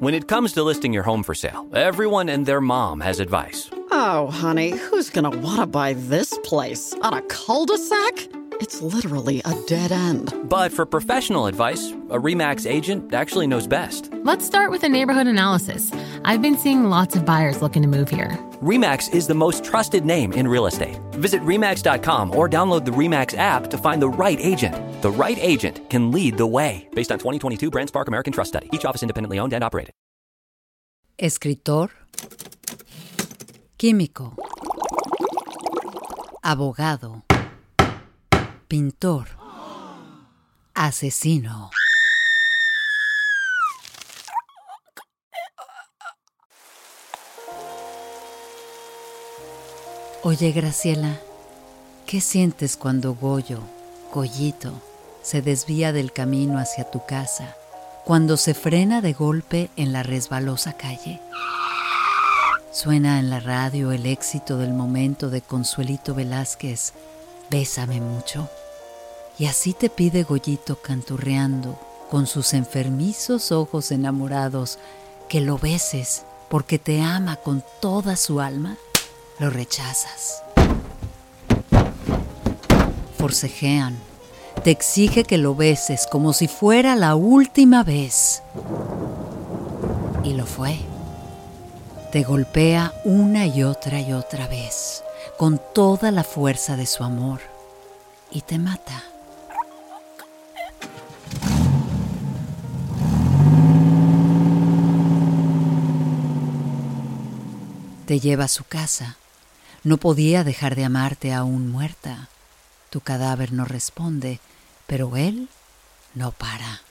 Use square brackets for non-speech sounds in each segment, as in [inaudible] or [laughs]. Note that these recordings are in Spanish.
When it comes to listing your home for sale, everyone and their mom has advice. Oh, honey, who's gonna wanna buy this place? On a cul-de-sac? It's literally a dead end. But for professional advice, a REMAX agent actually knows best. Let's start with a neighborhood analysis. I've been seeing lots of buyers looking to move here. REMAX is the most trusted name in real estate. Visit REMAX.com or download the REMAX app to find the right agent. The right agent can lead the way. Based on 2022 BrandSpark American Trust Study. Each office independently owned and operated. Escritor. Químico. Abogado. Pintor. Asesino. Oye, Graciela, ¿qué sientes cuando Goyo, Goyito, se desvía del camino hacia tu casa? Cuando se frena de golpe en la resbalosa calle. Suena en la radio el éxito del momento de Consuelito Velázquez, Bésame mucho. Y así te pide Goyito canturreando, con sus enfermizos ojos enamorados, que lo beses porque te ama con toda su alma lo rechazas. Forcejean. Te exige que lo beses como si fuera la última vez. Y lo fue. Te golpea una y otra y otra vez, con toda la fuerza de su amor, y te mata. Te lleva a su casa no podía dejar de amarte aún muerta. Tu cadáver no responde, pero él no para.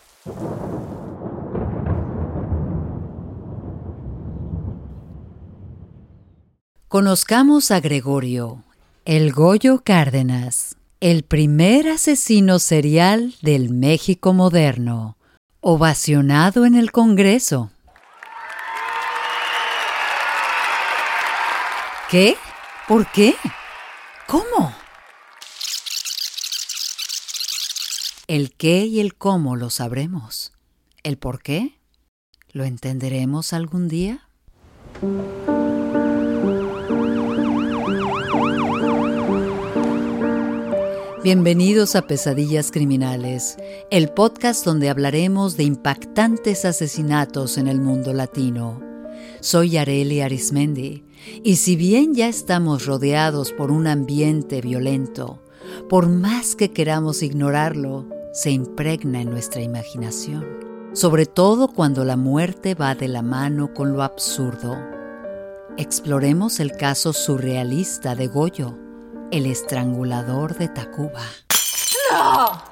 Conozcamos a Gregorio, el Goyo Cárdenas, el primer asesino serial del México moderno, ovacionado en el Congreso. ¿Qué? ¿Por qué? ¿Cómo? El qué y el cómo lo sabremos. ¿El por qué? ¿Lo entenderemos algún día? Bienvenidos a Pesadillas Criminales, el podcast donde hablaremos de impactantes asesinatos en el mundo latino. Soy Areli Arismendi y si bien ya estamos rodeados por un ambiente violento, por más que queramos ignorarlo, se impregna en nuestra imaginación, sobre todo cuando la muerte va de la mano con lo absurdo. Exploremos el caso surrealista de Goyo, el estrangulador de Tacuba. ¡No!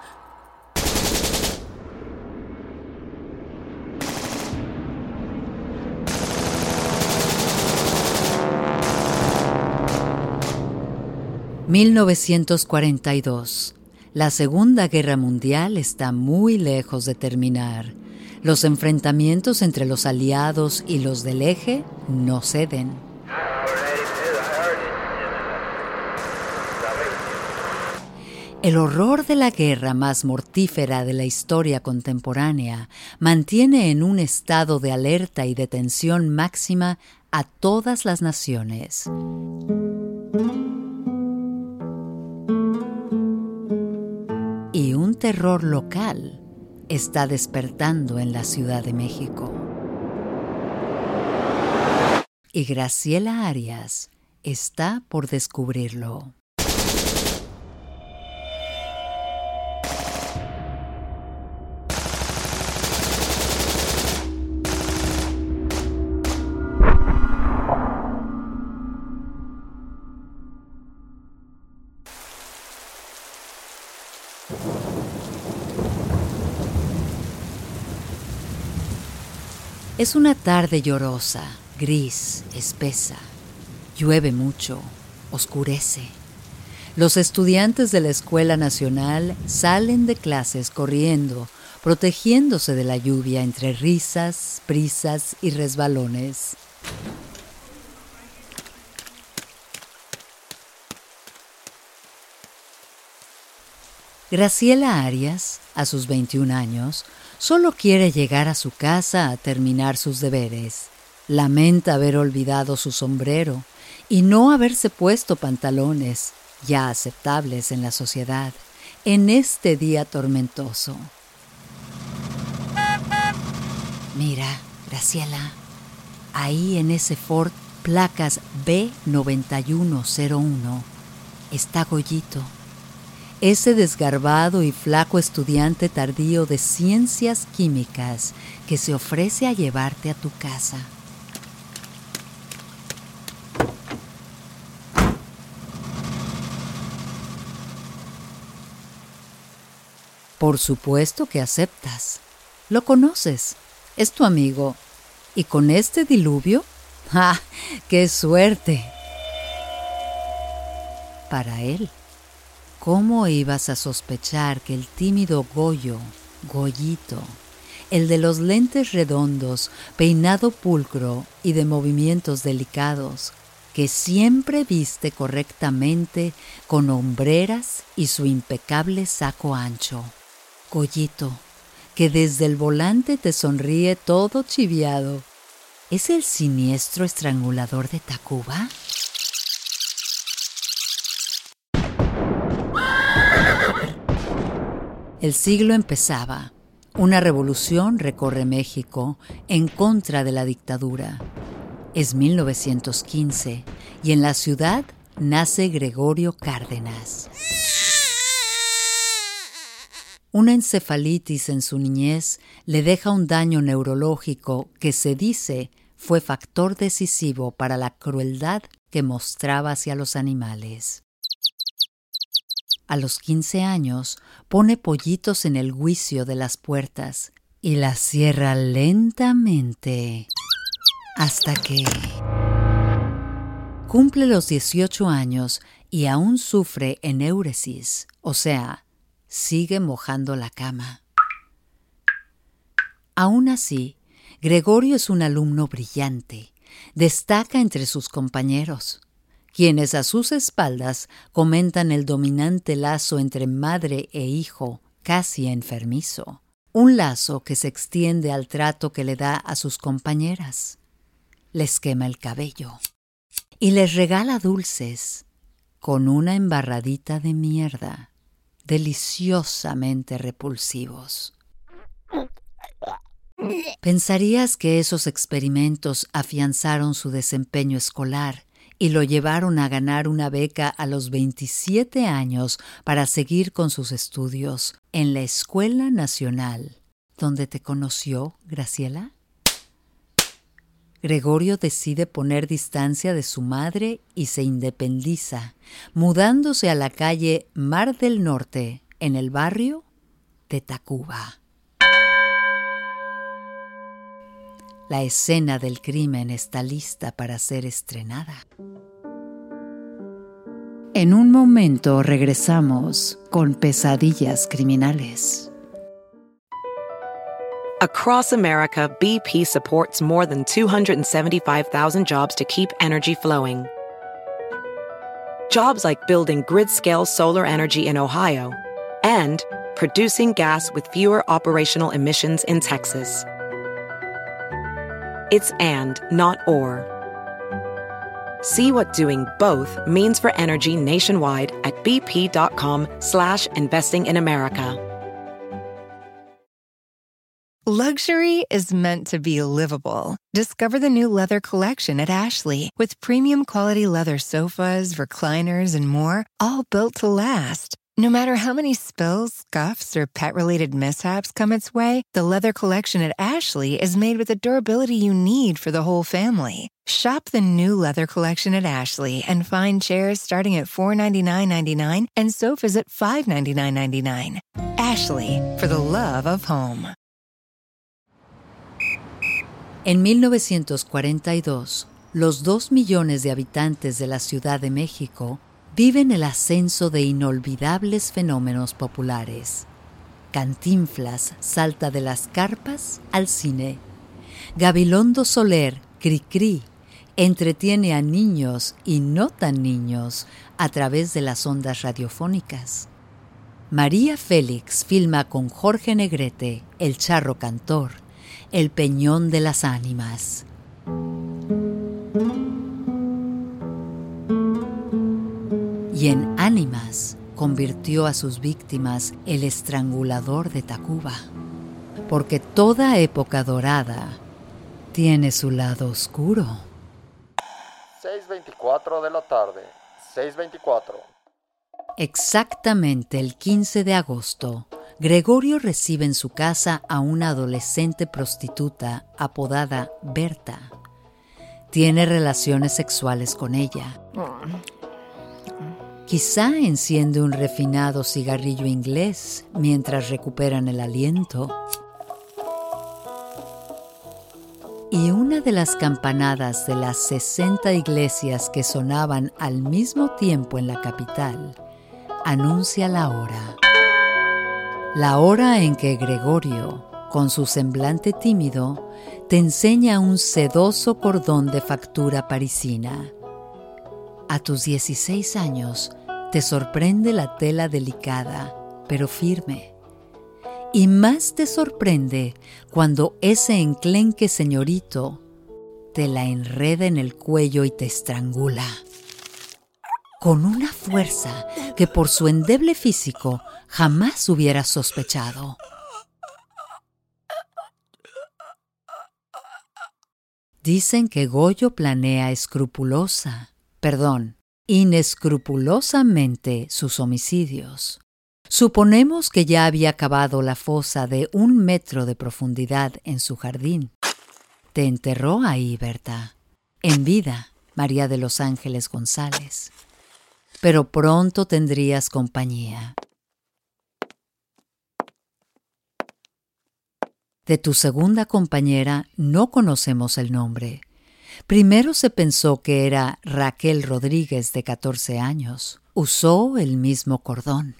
1942. La Segunda Guerra Mundial está muy lejos de terminar. Los enfrentamientos entre los aliados y los del eje no ceden. El horror de la guerra más mortífera de la historia contemporánea mantiene en un estado de alerta y de tensión máxima a todas las naciones. Terror local está despertando en la Ciudad de México. Y Graciela Arias está por descubrirlo. Es una tarde llorosa, gris, espesa. Llueve mucho, oscurece. Los estudiantes de la Escuela Nacional salen de clases corriendo, protegiéndose de la lluvia entre risas, prisas y resbalones. Graciela Arias, a sus 21 años, solo quiere llegar a su casa a terminar sus deberes. Lamenta haber olvidado su sombrero y no haberse puesto pantalones, ya aceptables en la sociedad, en este día tormentoso. Mira, Graciela, ahí en ese Ford placas B9101 está Goyito ese desgarbado y flaco estudiante tardío de ciencias químicas que se ofrece a llevarte a tu casa. Por supuesto que aceptas. Lo conoces. Es tu amigo. ¿Y con este diluvio? [laughs] ¡Ah! ¡Qué suerte! Para él. ¿Cómo ibas a sospechar que el tímido Goyo, Goyito, el de los lentes redondos, peinado pulcro y de movimientos delicados, que siempre viste correctamente con hombreras y su impecable saco ancho? Goyito, que desde el volante te sonríe todo chiviado, ¿es el siniestro estrangulador de Tacuba? El siglo empezaba. Una revolución recorre México en contra de la dictadura. Es 1915 y en la ciudad nace Gregorio Cárdenas. Una encefalitis en su niñez le deja un daño neurológico que se dice fue factor decisivo para la crueldad que mostraba hacia los animales. A los 15 años pone pollitos en el juicio de las puertas y las cierra lentamente hasta que cumple los 18 años y aún sufre enéuresis, o sea, sigue mojando la cama. Aún así, Gregorio es un alumno brillante, destaca entre sus compañeros quienes a sus espaldas comentan el dominante lazo entre madre e hijo, casi enfermizo, un lazo que se extiende al trato que le da a sus compañeras. Les quema el cabello y les regala dulces con una embarradita de mierda, deliciosamente repulsivos. Pensarías que esos experimentos afianzaron su desempeño escolar y lo llevaron a ganar una beca a los 27 años para seguir con sus estudios en la Escuela Nacional. ¿Dónde te conoció, Graciela? Gregorio decide poner distancia de su madre y se independiza, mudándose a la calle Mar del Norte, en el barrio de Tacuba. La escena del crimen está lista para ser estrenada. En un momento regresamos con pesadillas criminales. Across America, BP supports more than 275,000 jobs to keep energy flowing. Jobs like building grid scale solar energy in Ohio and producing gas with fewer operational emissions in Texas. It's and, not or. See what doing both means for energy nationwide at bp.com slash investing in America. Luxury is meant to be livable. Discover the new leather collection at Ashley with premium quality leather sofas, recliners, and more, all built to last. No matter how many spills, scuffs, or pet related mishaps come its way, the leather collection at Ashley is made with the durability you need for the whole family. Shop the new leather collection at Ashley and find chairs starting at $499.99 and sofas at $599.99. Ashley, for the love of home. En 1942, los dos millones de habitantes de la Ciudad de México viven el ascenso de inolvidables fenómenos populares. Cantinflas salta de las carpas al cine. Gabilondo Soler, Cricri, entretiene a niños y no tan niños a través de las ondas radiofónicas. María Félix filma con Jorge Negrete, el charro cantor, El Peñón de las Ánimas. Y en Ánimas convirtió a sus víctimas el estrangulador de Tacuba, porque toda época dorada tiene su lado oscuro. 6.24 de la tarde, 6.24. Exactamente el 15 de agosto, Gregorio recibe en su casa a una adolescente prostituta apodada Berta. Tiene relaciones sexuales con ella. Quizá enciende un refinado cigarrillo inglés mientras recuperan el aliento. Y una de las campanadas de las 60 iglesias que sonaban al mismo tiempo en la capital anuncia la hora. La hora en que Gregorio, con su semblante tímido, te enseña un sedoso cordón de factura parisina. A tus 16 años te sorprende la tela delicada, pero firme. Y más te sorprende cuando ese enclenque señorito te la enreda en el cuello y te estrangula. Con una fuerza que por su endeble físico jamás hubieras sospechado. Dicen que Goyo planea escrupulosa, perdón, inescrupulosamente sus homicidios. Suponemos que ya había cavado la fosa de un metro de profundidad en su jardín. Te enterró ahí, Berta, en vida, María de los Ángeles González. Pero pronto tendrías compañía. De tu segunda compañera no conocemos el nombre. Primero se pensó que era Raquel Rodríguez de 14 años. Usó el mismo cordón.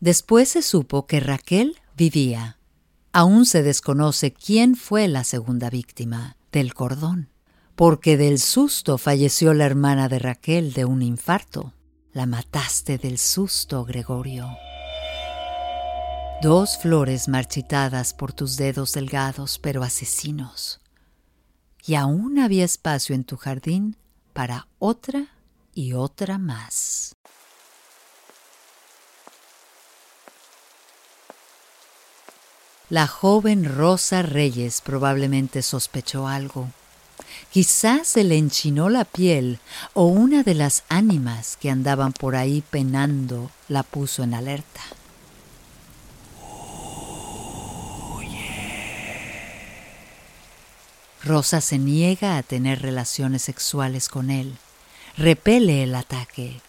Después se supo que Raquel vivía. Aún se desconoce quién fue la segunda víctima del cordón, porque del susto falleció la hermana de Raquel de un infarto. La mataste del susto, Gregorio. Dos flores marchitadas por tus dedos delgados pero asesinos. Y aún había espacio en tu jardín para otra y otra más. La joven Rosa Reyes probablemente sospechó algo. Quizás se le enchinó la piel o una de las ánimas que andaban por ahí penando la puso en alerta. Rosa se niega a tener relaciones sexuales con él. Repele el ataque.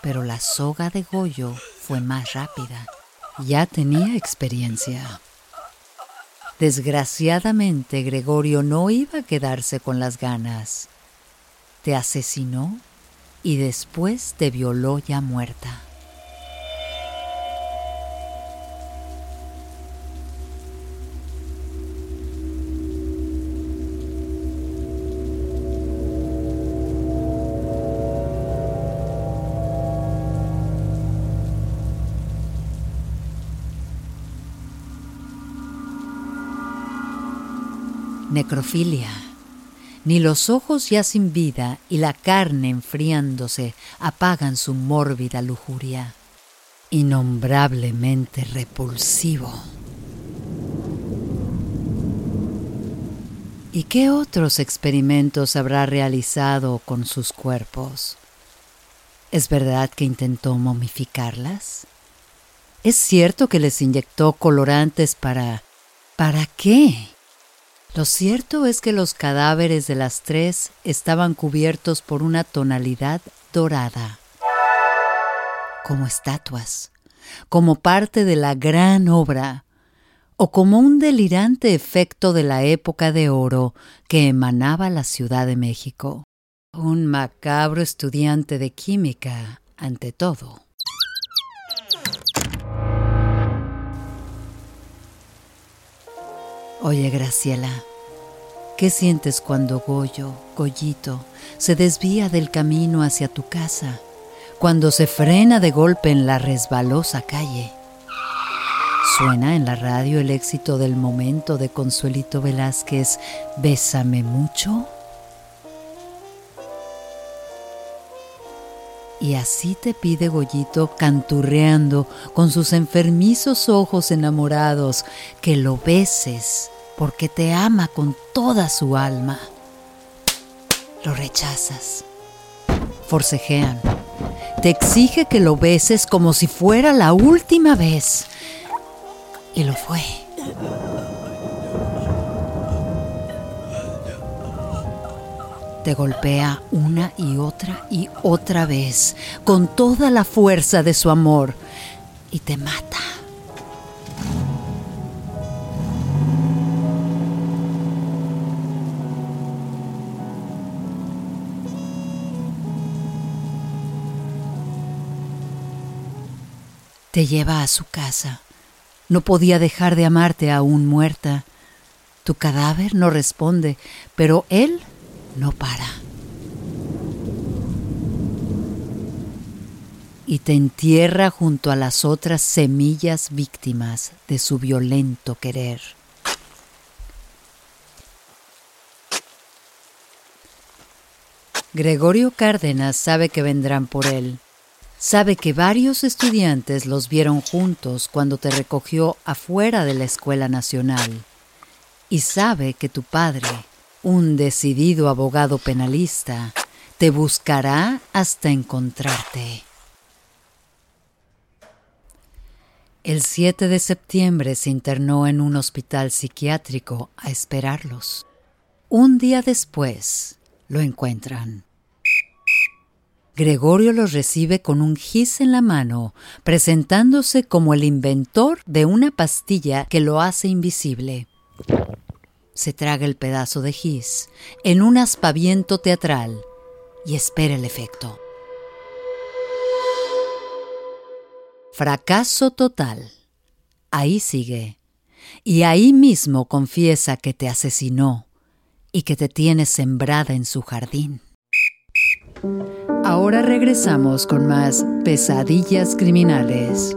Pero la soga de Goyo fue más rápida. Ya tenía experiencia. Desgraciadamente, Gregorio no iba a quedarse con las ganas. Te asesinó y después te violó ya muerta. Necrofilia. Ni los ojos ya sin vida y la carne enfriándose apagan su mórbida lujuria. Innombrablemente repulsivo. ¿Y qué otros experimentos habrá realizado con sus cuerpos? ¿Es verdad que intentó momificarlas? ¿Es cierto que les inyectó colorantes para... ¿Para qué? Lo cierto es que los cadáveres de las tres estaban cubiertos por una tonalidad dorada, como estatuas, como parte de la gran obra, o como un delirante efecto de la época de oro que emanaba la Ciudad de México. Un macabro estudiante de química, ante todo. Oye, Graciela, ¿qué sientes cuando Goyo, Goyito, se desvía del camino hacia tu casa? Cuando se frena de golpe en la resbalosa calle. Suena en la radio el éxito del momento de Consuelito Velázquez, Bésame mucho. Y así te pide Goyito canturreando con sus enfermizos ojos enamorados que lo beses porque te ama con toda su alma. Lo rechazas. Forcejean. Te exige que lo beses como si fuera la última vez. Y lo fue. Te golpea una y otra y otra vez con toda la fuerza de su amor y te mata. Te lleva a su casa. No podía dejar de amarte aún muerta. Tu cadáver no responde, pero él no para. Y te entierra junto a las otras semillas víctimas de su violento querer. Gregorio Cárdenas sabe que vendrán por él. Sabe que varios estudiantes los vieron juntos cuando te recogió afuera de la Escuela Nacional. Y sabe que tu padre, un decidido abogado penalista, te buscará hasta encontrarte. El 7 de septiembre se internó en un hospital psiquiátrico a esperarlos. Un día después lo encuentran. Gregorio los recibe con un gis en la mano, presentándose como el inventor de una pastilla que lo hace invisible. Se traga el pedazo de gis en un aspaviento teatral y espera el efecto. Fracaso total. Ahí sigue. Y ahí mismo confiesa que te asesinó y que te tiene sembrada en su jardín. Ahora regresamos con más pesadillas criminales.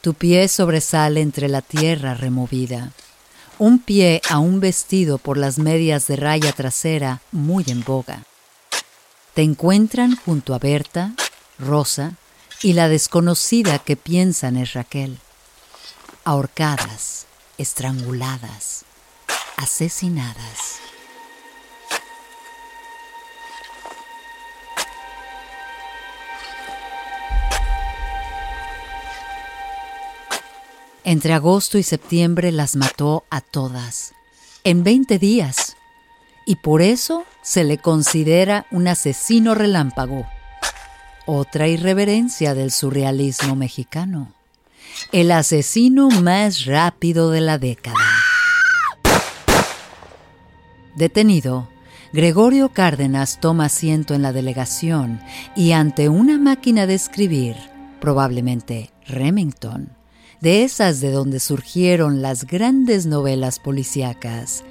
Tu pie sobresale entre la tierra removida. Un pie aún vestido por las medias de raya trasera muy en boga. Te encuentran junto a Berta, Rosa y la desconocida que piensan es Raquel. Ahorcadas, estranguladas, asesinadas. Entre agosto y septiembre las mató a todas, en 20 días, y por eso se le considera un asesino relámpago. Otra irreverencia del surrealismo mexicano. El asesino más rápido de la década. Detenido, Gregorio Cárdenas toma asiento en la delegación y ante una máquina de escribir, probablemente Remington, de esas de donde surgieron las grandes novelas policíacas,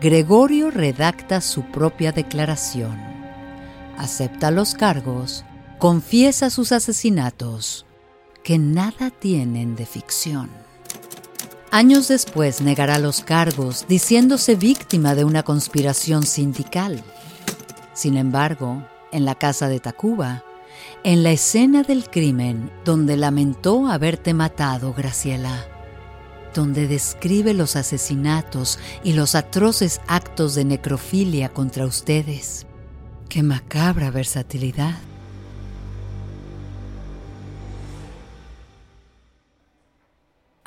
Gregorio redacta su propia declaración. Acepta los cargos, confiesa sus asesinatos, que nada tienen de ficción. Años después negará los cargos diciéndose víctima de una conspiración sindical. Sin embargo, en la casa de Tacuba, en la escena del crimen donde lamentó haberte matado, Graciela, donde describe los asesinatos y los atroces actos de necrofilia contra ustedes. ¡Qué macabra versatilidad!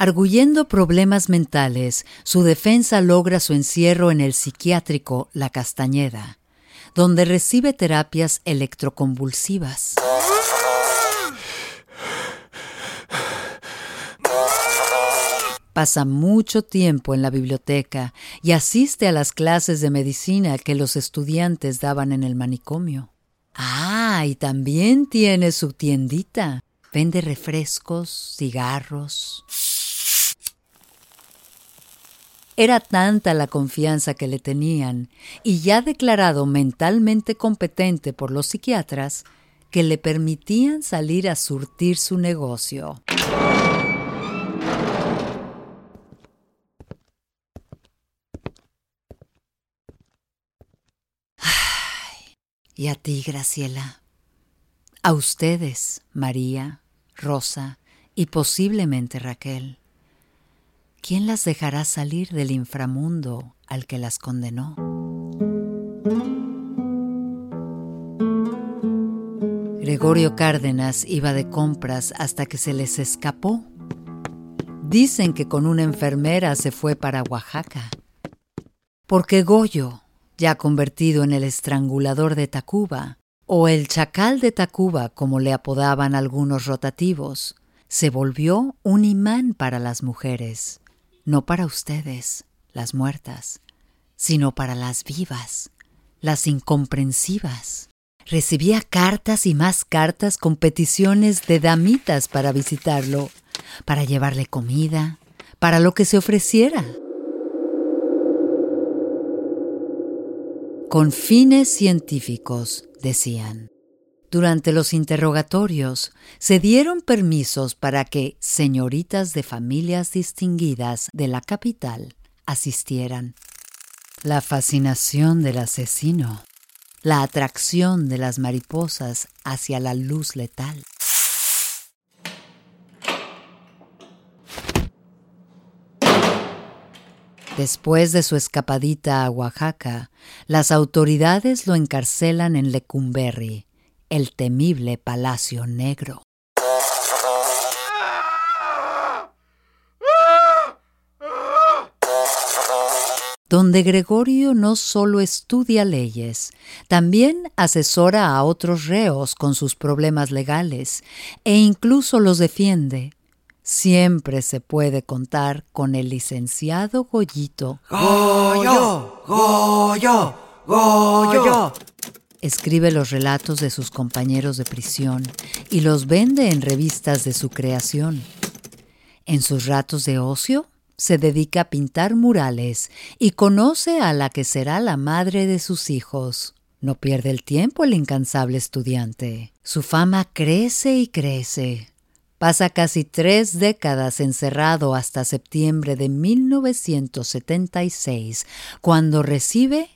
Arguyendo problemas mentales, su defensa logra su encierro en el psiquiátrico La Castañeda, donde recibe terapias electroconvulsivas. Pasa mucho tiempo en la biblioteca y asiste a las clases de medicina que los estudiantes daban en el manicomio. Ah, y también tiene su tiendita. Vende refrescos, cigarros. Era tanta la confianza que le tenían, y ya declarado mentalmente competente por los psiquiatras, que le permitían salir a surtir su negocio. Y a ti, Graciela. A ustedes, María, Rosa y posiblemente Raquel. ¿Quién las dejará salir del inframundo al que las condenó? Gregorio Cárdenas iba de compras hasta que se les escapó. Dicen que con una enfermera se fue para Oaxaca. Porque Goyo, ya convertido en el estrangulador de Tacuba, o el chacal de Tacuba, como le apodaban algunos rotativos, se volvió un imán para las mujeres, no para ustedes, las muertas, sino para las vivas, las incomprensivas. Recibía cartas y más cartas con peticiones de damitas para visitarlo, para llevarle comida, para lo que se ofreciera. con fines científicos, decían. Durante los interrogatorios se dieron permisos para que señoritas de familias distinguidas de la capital asistieran. La fascinación del asesino, la atracción de las mariposas hacia la luz letal. Después de su escapadita a Oaxaca, las autoridades lo encarcelan en Lecumberri, el temible Palacio Negro. donde Gregorio no solo estudia leyes, también asesora a otros reos con sus problemas legales e incluso los defiende Siempre se puede contar con el licenciado Goyito. Goyo, Goyo, Goyo. Escribe los relatos de sus compañeros de prisión y los vende en revistas de su creación. En sus ratos de ocio se dedica a pintar murales y conoce a la que será la madre de sus hijos. No pierde el tiempo el incansable estudiante. Su fama crece y crece. Pasa casi tres décadas encerrado hasta septiembre de 1976, cuando recibe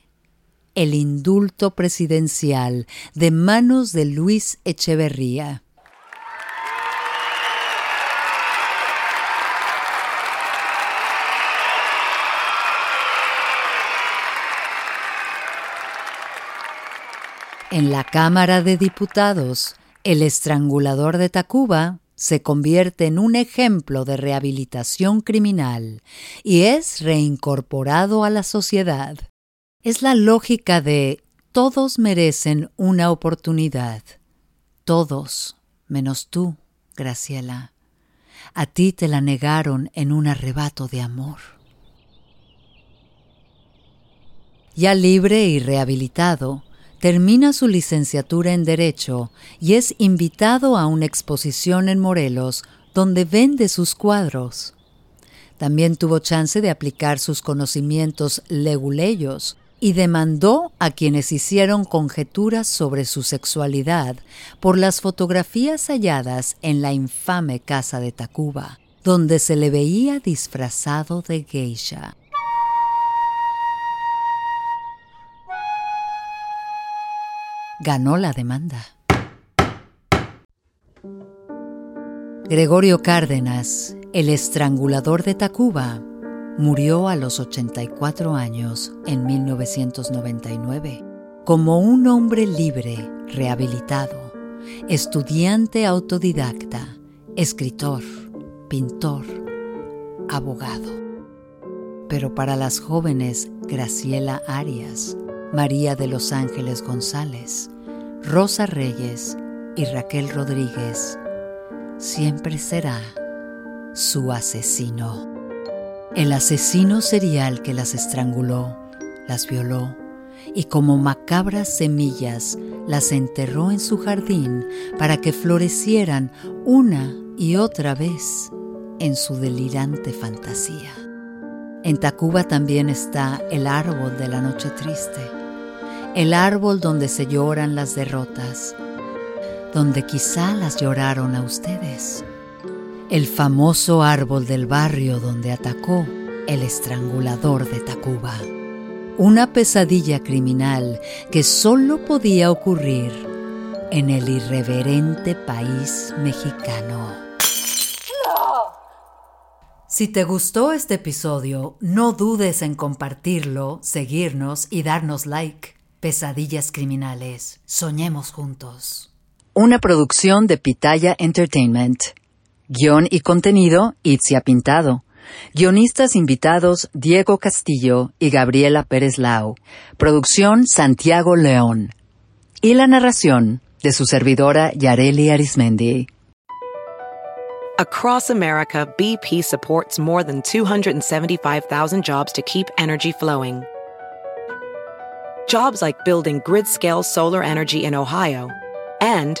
el indulto presidencial de manos de Luis Echeverría. En la Cámara de Diputados, el estrangulador de Tacuba se convierte en un ejemplo de rehabilitación criminal y es reincorporado a la sociedad. Es la lógica de todos merecen una oportunidad. Todos, menos tú, Graciela. A ti te la negaron en un arrebato de amor. Ya libre y rehabilitado, termina su licenciatura en Derecho y es invitado a una exposición en Morelos donde vende sus cuadros. También tuvo chance de aplicar sus conocimientos leguleyos y demandó a quienes hicieron conjeturas sobre su sexualidad por las fotografías halladas en la infame casa de Tacuba, donde se le veía disfrazado de geisha. Ganó la demanda. Gregorio Cárdenas, el estrangulador de Tacuba, murió a los 84 años en 1999 como un hombre libre, rehabilitado, estudiante autodidacta, escritor, pintor, abogado. Pero para las jóvenes Graciela Arias, María de los Ángeles González, Rosa Reyes y Raquel Rodríguez, siempre será su asesino. El asesino serial que las estranguló, las violó y como macabras semillas las enterró en su jardín para que florecieran una y otra vez en su delirante fantasía. En Tacuba también está el árbol de la noche triste, el árbol donde se lloran las derrotas, donde quizá las lloraron a ustedes el famoso árbol del barrio donde atacó el estrangulador de Tacuba. Una pesadilla criminal que solo podía ocurrir en el irreverente país mexicano. Si te gustó este episodio, no dudes en compartirlo, seguirnos y darnos like. Pesadillas criminales. Soñemos juntos. Una producción de Pitaya Entertainment. Guión y contenido, Itzia Pintado. Guionistas invitados, Diego Castillo y Gabriela Pérez Lau. Producción, Santiago León. Y la narración, de su servidora Yareli Arismendi. Across America, BP supports more than 275,000 jobs to keep energy flowing. Jobs like building grid-scale solar energy in Ohio and